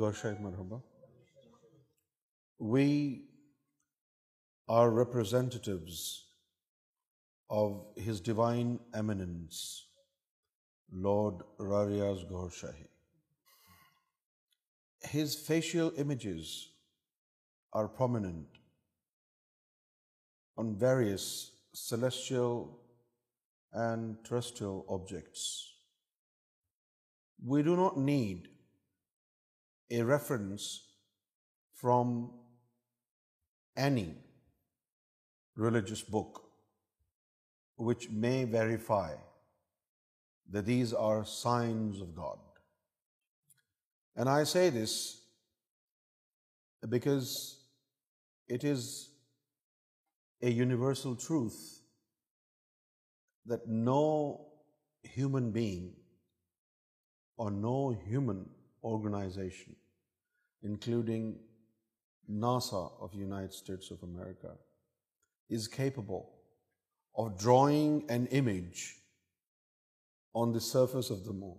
Shah مرحبہ we are representatives of his divine eminence lord Riaz Gohar Shahi his facial images are prominent on various celestial and terrestrial objects we do not need a reference from any religious book which may verify that these are signs of God. And I say this because it is a universal truth that no human being or no human organization including NASA of United States of America, is capable of drawing an image on the surface of the moon.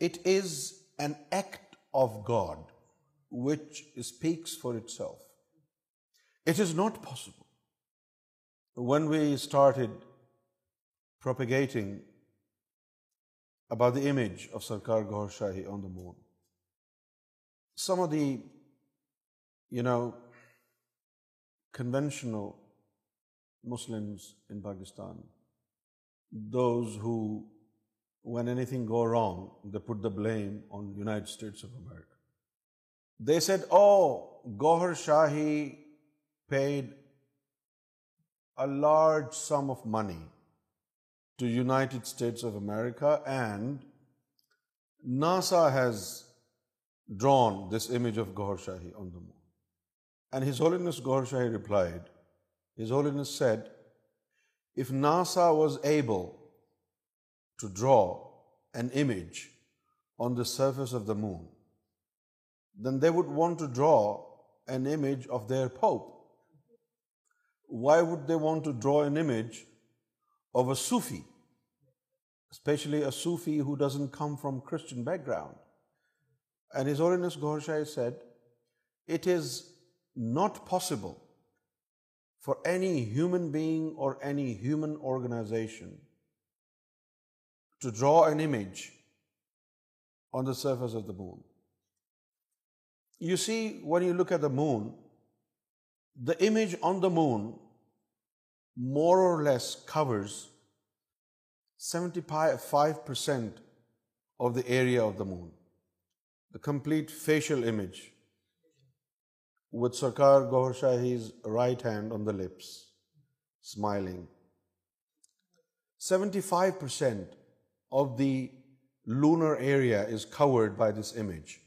It is an act of God which speaks for itself. It is not possible. When we started propagating about the image of Sarkar Gaur Shahi on the moon, some of the, conventional Muslims in Pakistan, those who, when anything go wrong, they put the blame on the United States of America. They said, oh, Gauhar Shahi paid a large sum of money to United States of America, and NASA has drawn this image Shahi moon and Shahi replied his hall said if NASA was able surface moon then they would want draw image of درپ why would they want to draw of especially come from کرن background And His Holiness Ghorsai said, it is not possible for any human being or any human organization to draw an image on the surface of the moon. You see, when you look at the moon, the image on the moon more or less covers 75% of the area of the moon the complete facial image with Sarkar Gaur Shahi's right hand on the lips, smiling. 75% of the lunar area is covered by this image.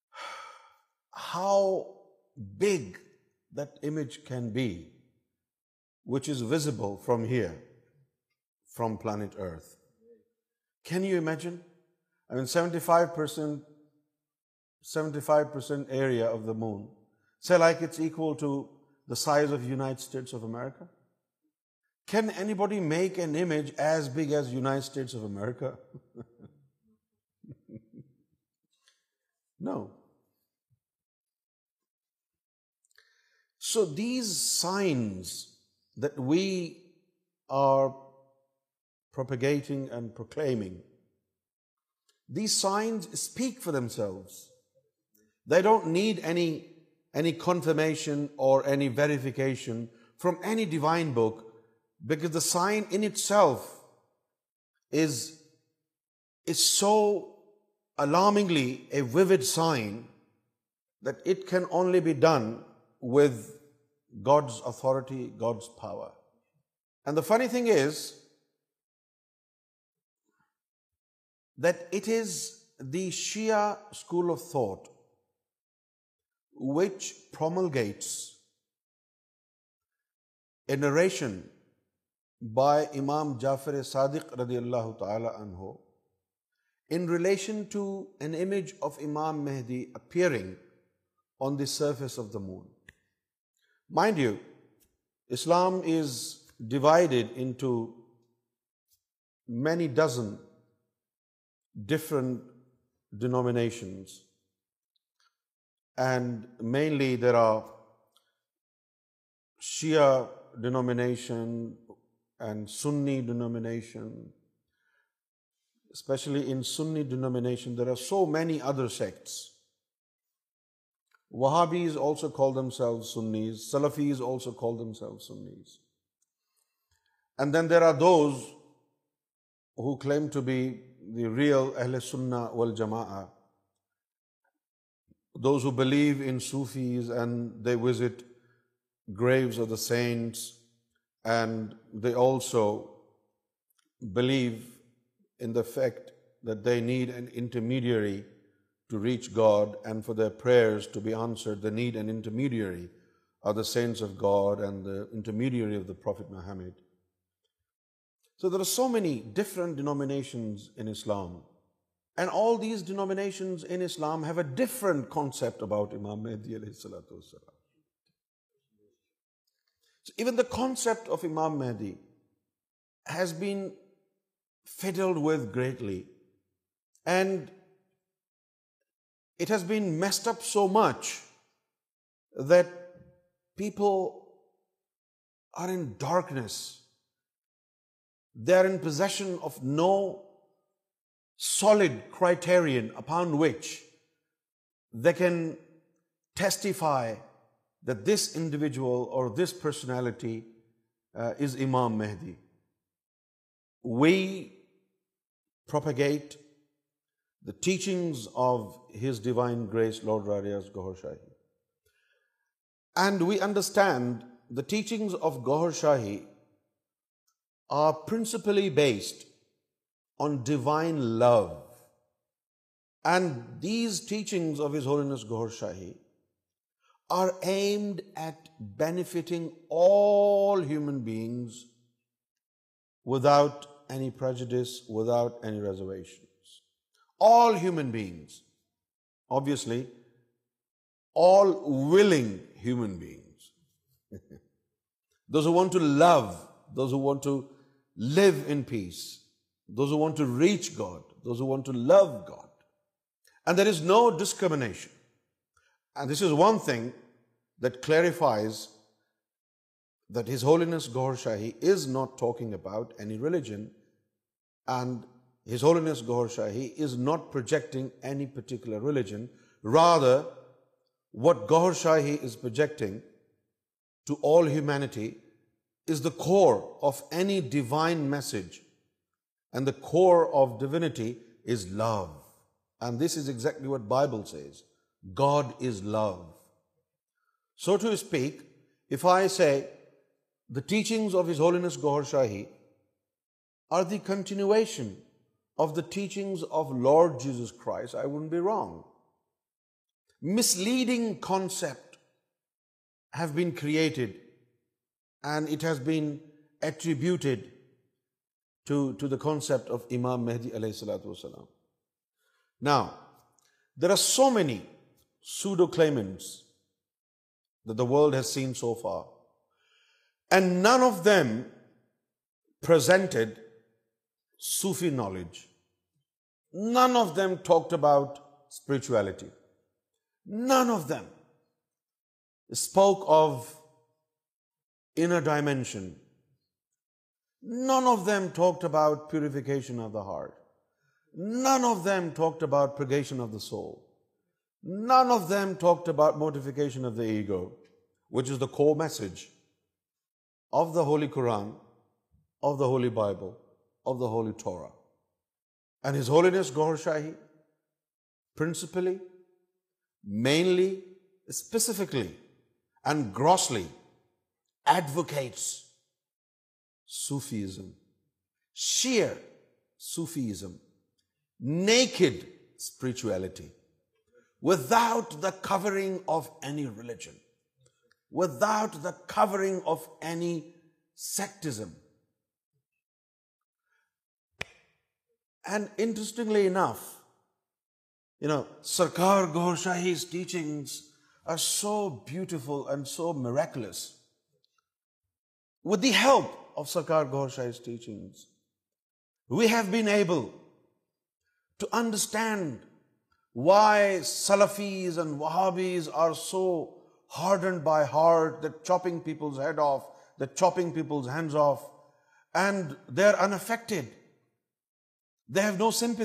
How big that image can be, which is visible from here, from planet Earth. Can you imagine? I mean, 75% 75% area of the moon, say like it's equal to the size of United States of America? Can anybody make an image as big as United States of America? No. So these signs that we are propagating and proclaiming, these signs speak for themselves. They don't need any confirmation or any verification from any divine book, because the sign in itself is so alarmingly a vivid sign that it can only be done with God's authority, God's power. And the funny thing is that it is the Shia school of thought which promulgates a narration by Imam Jafar Sadiq رضی اللہ تعالی عنہ in relation to an image of Imam Mahdi appearing on the surface of the moon mind you Islam is divided into many dozen different denominations and mainly there are Shia denomination and Sunni denomination especially in Sunni denomination there are so many other sects Wahhabi is also call them self Sunnis Salafi is also call them self Sunnis and then there are those who claim to be the real اہل سننا والجماعہ Those who believe in Sufis and they visit graves of the saints, and they also believe in the fact that they need an intermediary to reach God, and for their prayers to be answered, they need an intermediary of the saints of God and the intermediary of the Prophet Muhammad. So there are so many different denominations in Islam. And all these nations in Islam have a different concept about Imam Mahdi علیہ even the concept of Imam Mahdi has been fiddled with greatly and it has been messed up so much that people are in darkness they are in position of no solid criterion upon which they can testify that this individual or this personality uh, is Imam Mahdi. We propagate the teachings of His Divine Grace, Lord Rariaz Gauhar Shahi. And we understand the teachings of Gauhar Shahi are principally based on divine love. And these teachings of His Holiness Gaur Shahi are aimed at benefiting all human beings without any prejudice, without any reservations. All human beings, obviously, all willing human beings. Those who want to love, those who want to live in peace, those who want to reach God, those who want to love God. And there is no discrimination. And this is one thing that clarifies that His Holiness Gaur Shahi is not talking about any religion, and His Holiness Gaur Shahi is not projecting any particular religion. Rather, what Gaur Shahi is projecting to all humanity is the core of any divine message core of divinity is love and this is exactly what Bible say to the concept of Imam Mahdi sallallahu alaihi wasallam. Now, there are so many pseudo-claimants that the world has seen so far, and none of them presented Sufi knowledge. None of them talked about spirituality. None of them spoke of inner dimension, none of them about purification of of the holy Quran Shahi principally mainly specifically advocates Sufism, sheer Sufism, naked spirituality, without the covering of any religion, without the covering of any sectism. And interestingly enough, Sarkar Gaur Shahi's teachings are so beautiful and so miraculous. With the help Sarkar Gohar Shahi we have been able to understand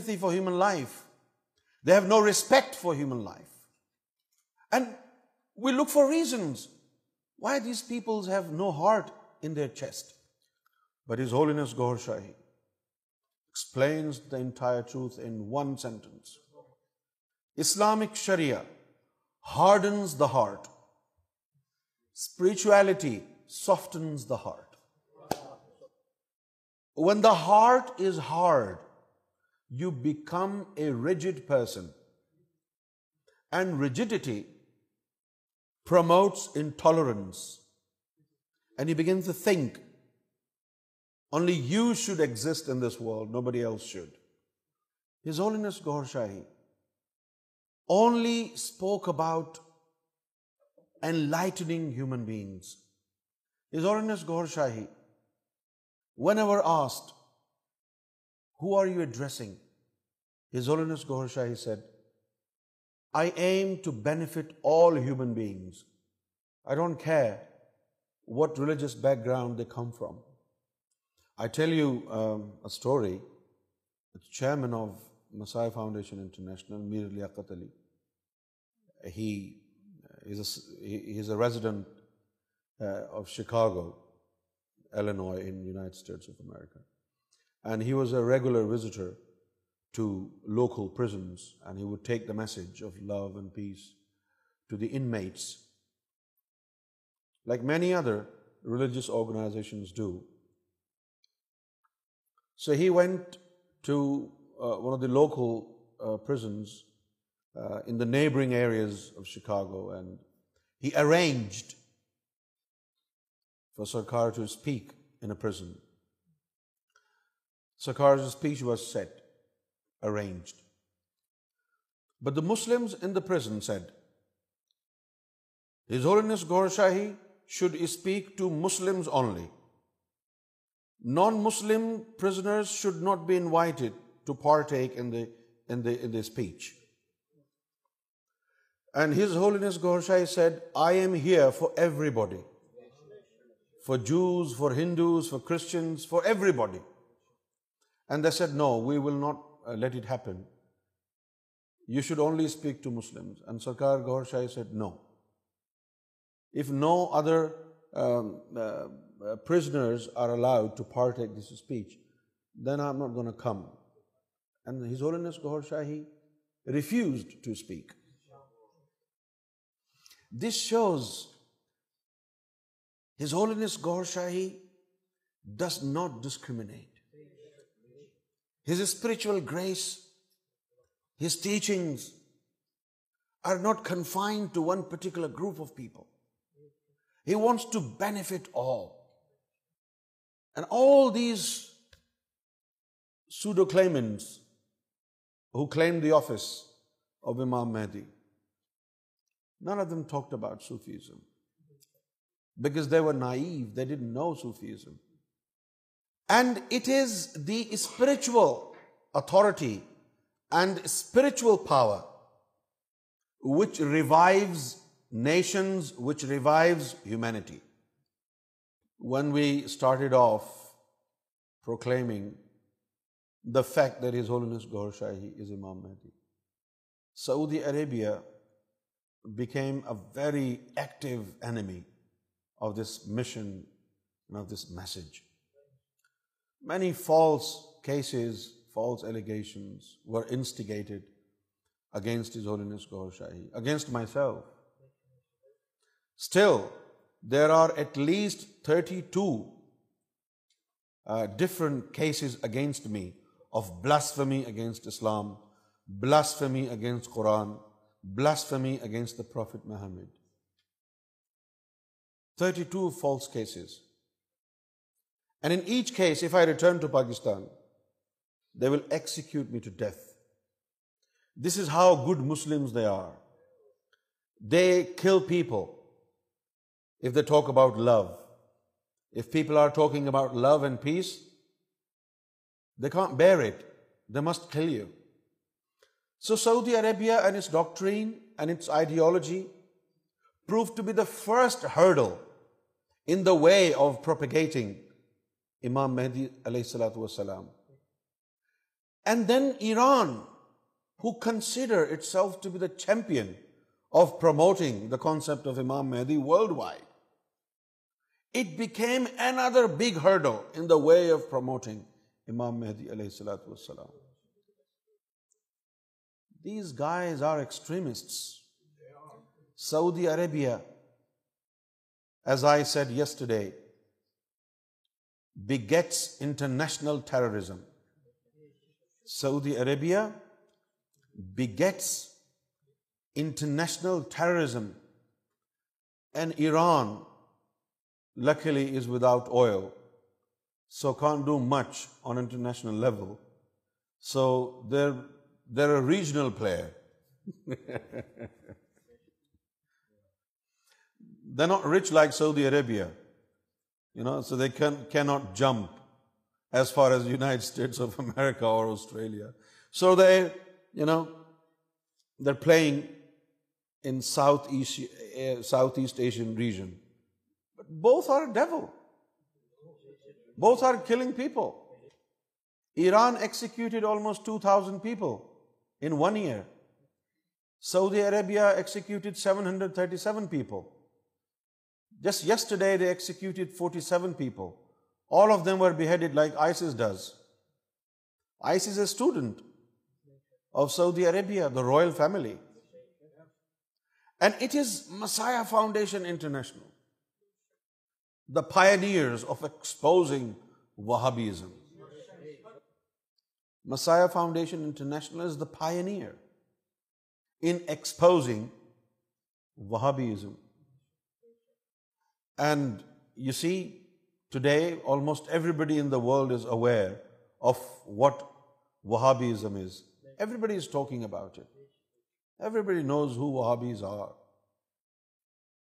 he far human life no respect for human look for reasons why these people heart انسٹ گوری explains the entire Chauth in one sentence Islamic sharia hardens the heart spirituality softens the heart when the heart is hard you become a rigid person and rigidity promotes intolerance and bigness think Only you should exist in this world. Nobody else should. His Holiness Gaur Shahi only spoke about enlightening human beings. His Holiness Gaur Shahi, whenever asked, who are you addressing? His Holiness Gaur Shahi said, I aim to benefit all human beings. I don't care what religious background they come from. I tell you um, a story. The chairman of Masai Foundation International, Mir Liaqat Ali, he is a resident uh, of Chicago, Illinois, in the United States of America. And he was a regular visitor to local prisons, and he would take the message of love and peace to the inmates. Like many other religious organizations do, so he went to uh, one of the local uh, prisons uh, in the neighboring areas of Chicago, and he arranged for Sarkar to speak in a prison. Sarkar's speech was set, arranged. But the Muslims in the prison said, His Holiness Ghor Shahi should speak to Muslims only. Non Muslim prisoners should not be invited to for take the speech and his holiness Gohar Shah said I am here for everybody for Jews for Hindus for Christians for everybody and the said no we will not let it happen you should only speak to Muslim and Sarkar Gohar Shahi said no if no other Uh, prisoners are allowed to partake this speech, then I'm not going to come. And His Holiness Ghor Shahi refused to speak. This shows His Holiness Ghor Shahi does not discriminate. His spiritual grace, His teachings are not confined to one particular group of people. He wants to benefit all. Of his Mahdi none them talk about because they نا know Sufism and it is the spiritual authority and spiritual power which revives nations revives humanity when we started off proclaiming the fact that his holiness Gohar Shahi is Imam Mahdi Saudi Arabia became a very active enemy of this mission of this message many false cases false allegations were instigated against his holiness Shahi against my self still there are at least 32 uh, different cases against me of blasphemy against Islam, blasphemy against Quran, blasphemy against the Prophet Muhammad. 32 false cases. And in each case, if I return to Pakistan, they will execute me to death. This is how good Muslims they are. They kill people. If talk about love if people are talking about love and peace they can bear it they must kill you so Saudi Arabia and its doctrine and its ideology proof to be the first hurdle in the way of propagating Imam Mahdi علیہ السلاۃ وسلم and then Iran who itself to be the champion of promoting the concept of Imam Mahdi worldwide it became another big hurdle in the way of promoting Imam Mahdi علیہ السلاۃ والسلام these guys are extremist Saudi Arabia as I said yesterday begets international terrorism Saudi Arabia begets international terrorism and Iran luckily is without oil, so can't do much on international level. So they're a regional player. They're not rich like Saudi Arabia, you know, so they cannot jump as far as the United States of America or Australia. So they, you know, they're playing in Southeast uh, Asian region. Both are devil both are killing people Iran Saudi executed forty seven people all of them bad it like this ISIS a of Saudi Arabia the royal family foundation international the pioneers of exposing Wahhabism. Messiah Foundation International is the pioneer in exposing Wahhabism. And you see, today almost everybody in the world is aware of what Wahhabism is. Everybody is talking about it. Everybody knows who Wahhabis are.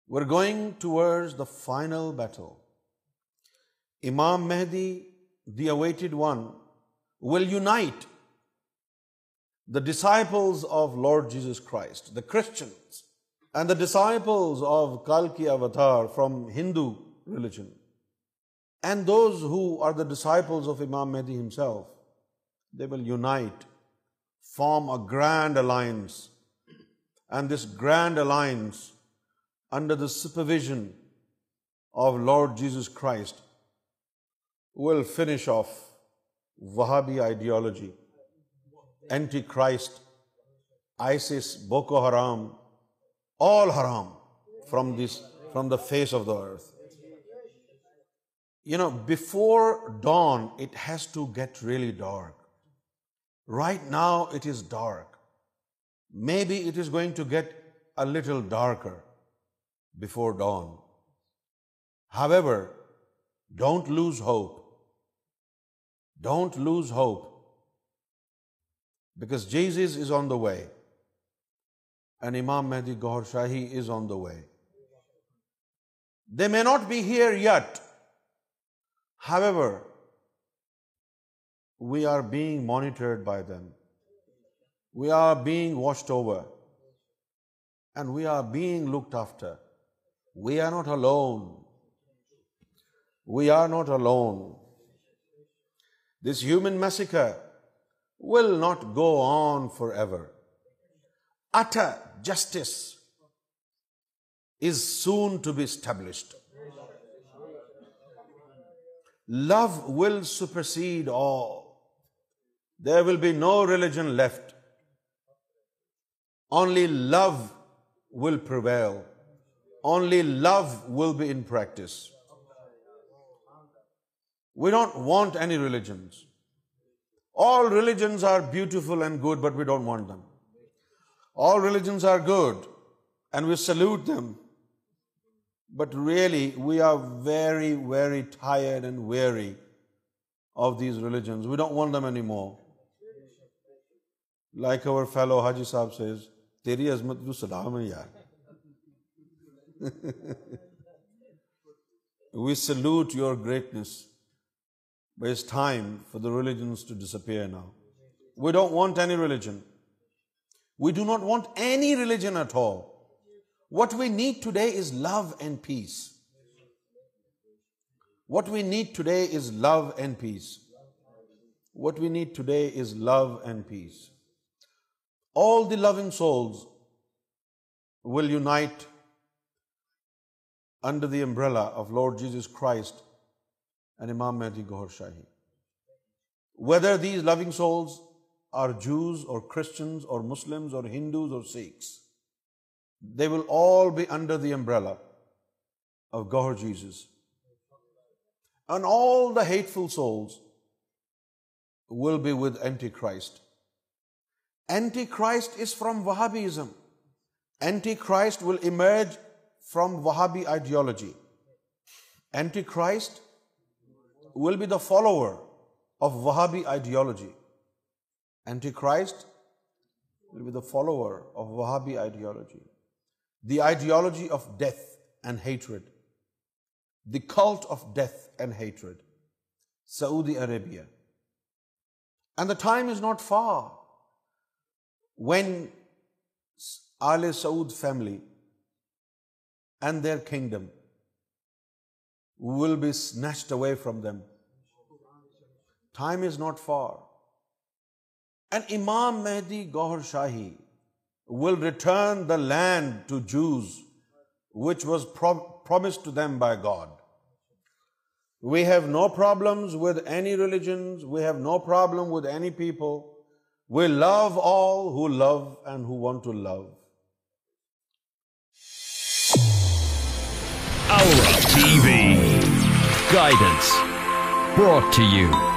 We're going towards the final battle. Imam Mahdi, the awaited one, will unite the disciples of Lord Jesus Christ, the Christians, and the disciples of Kalki Avatar from Hindu religion, and those who are the disciples of Imam Mahdi himself. They will unite, form a grand alliance, and this grand alliance under the supervision of Lord Jesus Christ will finish off Wahhabi ideology, Antichrist, ISIS, Boko Haram, all haram from the face of the earth. You know, before dawn, it has to get really dark. Right now, it is dark. Maybe it is going to get a little darker. Before dawn however don't lose hope don't lose hope because Jesus is is on the way and Imam Mahdi Gohar Shahi is on the way they may not be here yet however we are being monitored by them we are being washed over and we are being looked after We are not alone. We are not alone. This human massacre will not go on forever. Utter justice is soon to be established. Love will supersede all. There will be no religion left. Only love will prevail. Only love will be in practice we don't want any religions all religions are beautiful and good but we don't want them all religions are good and we salute them but really we are very very tired and very of these religion we don't want them any more like over fellow حاجی صاحب سے تیری عظمت تو سلام ہے یار We salute your greatness, but it's time for the religions to disappear now. We don't want any religion. We do not want any religion at all. What we need today is love and peace. What we need today is love and peace. What we need today is love and peace. All the loving souls will unite under the umbrella of Lord Jesus Christ and Imam Mehdi Gohar Shahi. Whether these loving souls are Jews or Christians or Muslims or Hindus or Sikhs, they will all be under the umbrella of Gohar Jesus. And all the hateful souls will be with Antichrist. Antichrist is from Wahhabism. Antichrist will emerge from Wahhabi ideology. Antichrist will be the follower of Wahhabi ideology. Antichrist will be the follower of Wahhabi ideology. The ideology of death and hatred. The cult of death and hatred. Saudi Arabia. And the time is not far when Al Saud family and their kingdom will be snatched away from them. Time is not far. And Imam Mehdi Gaur Shahi will return the land to Jews which was promised to them by God. We have no problems with any religions. We have no problem with any people. We love all who love and who want to love. Guidance pitch you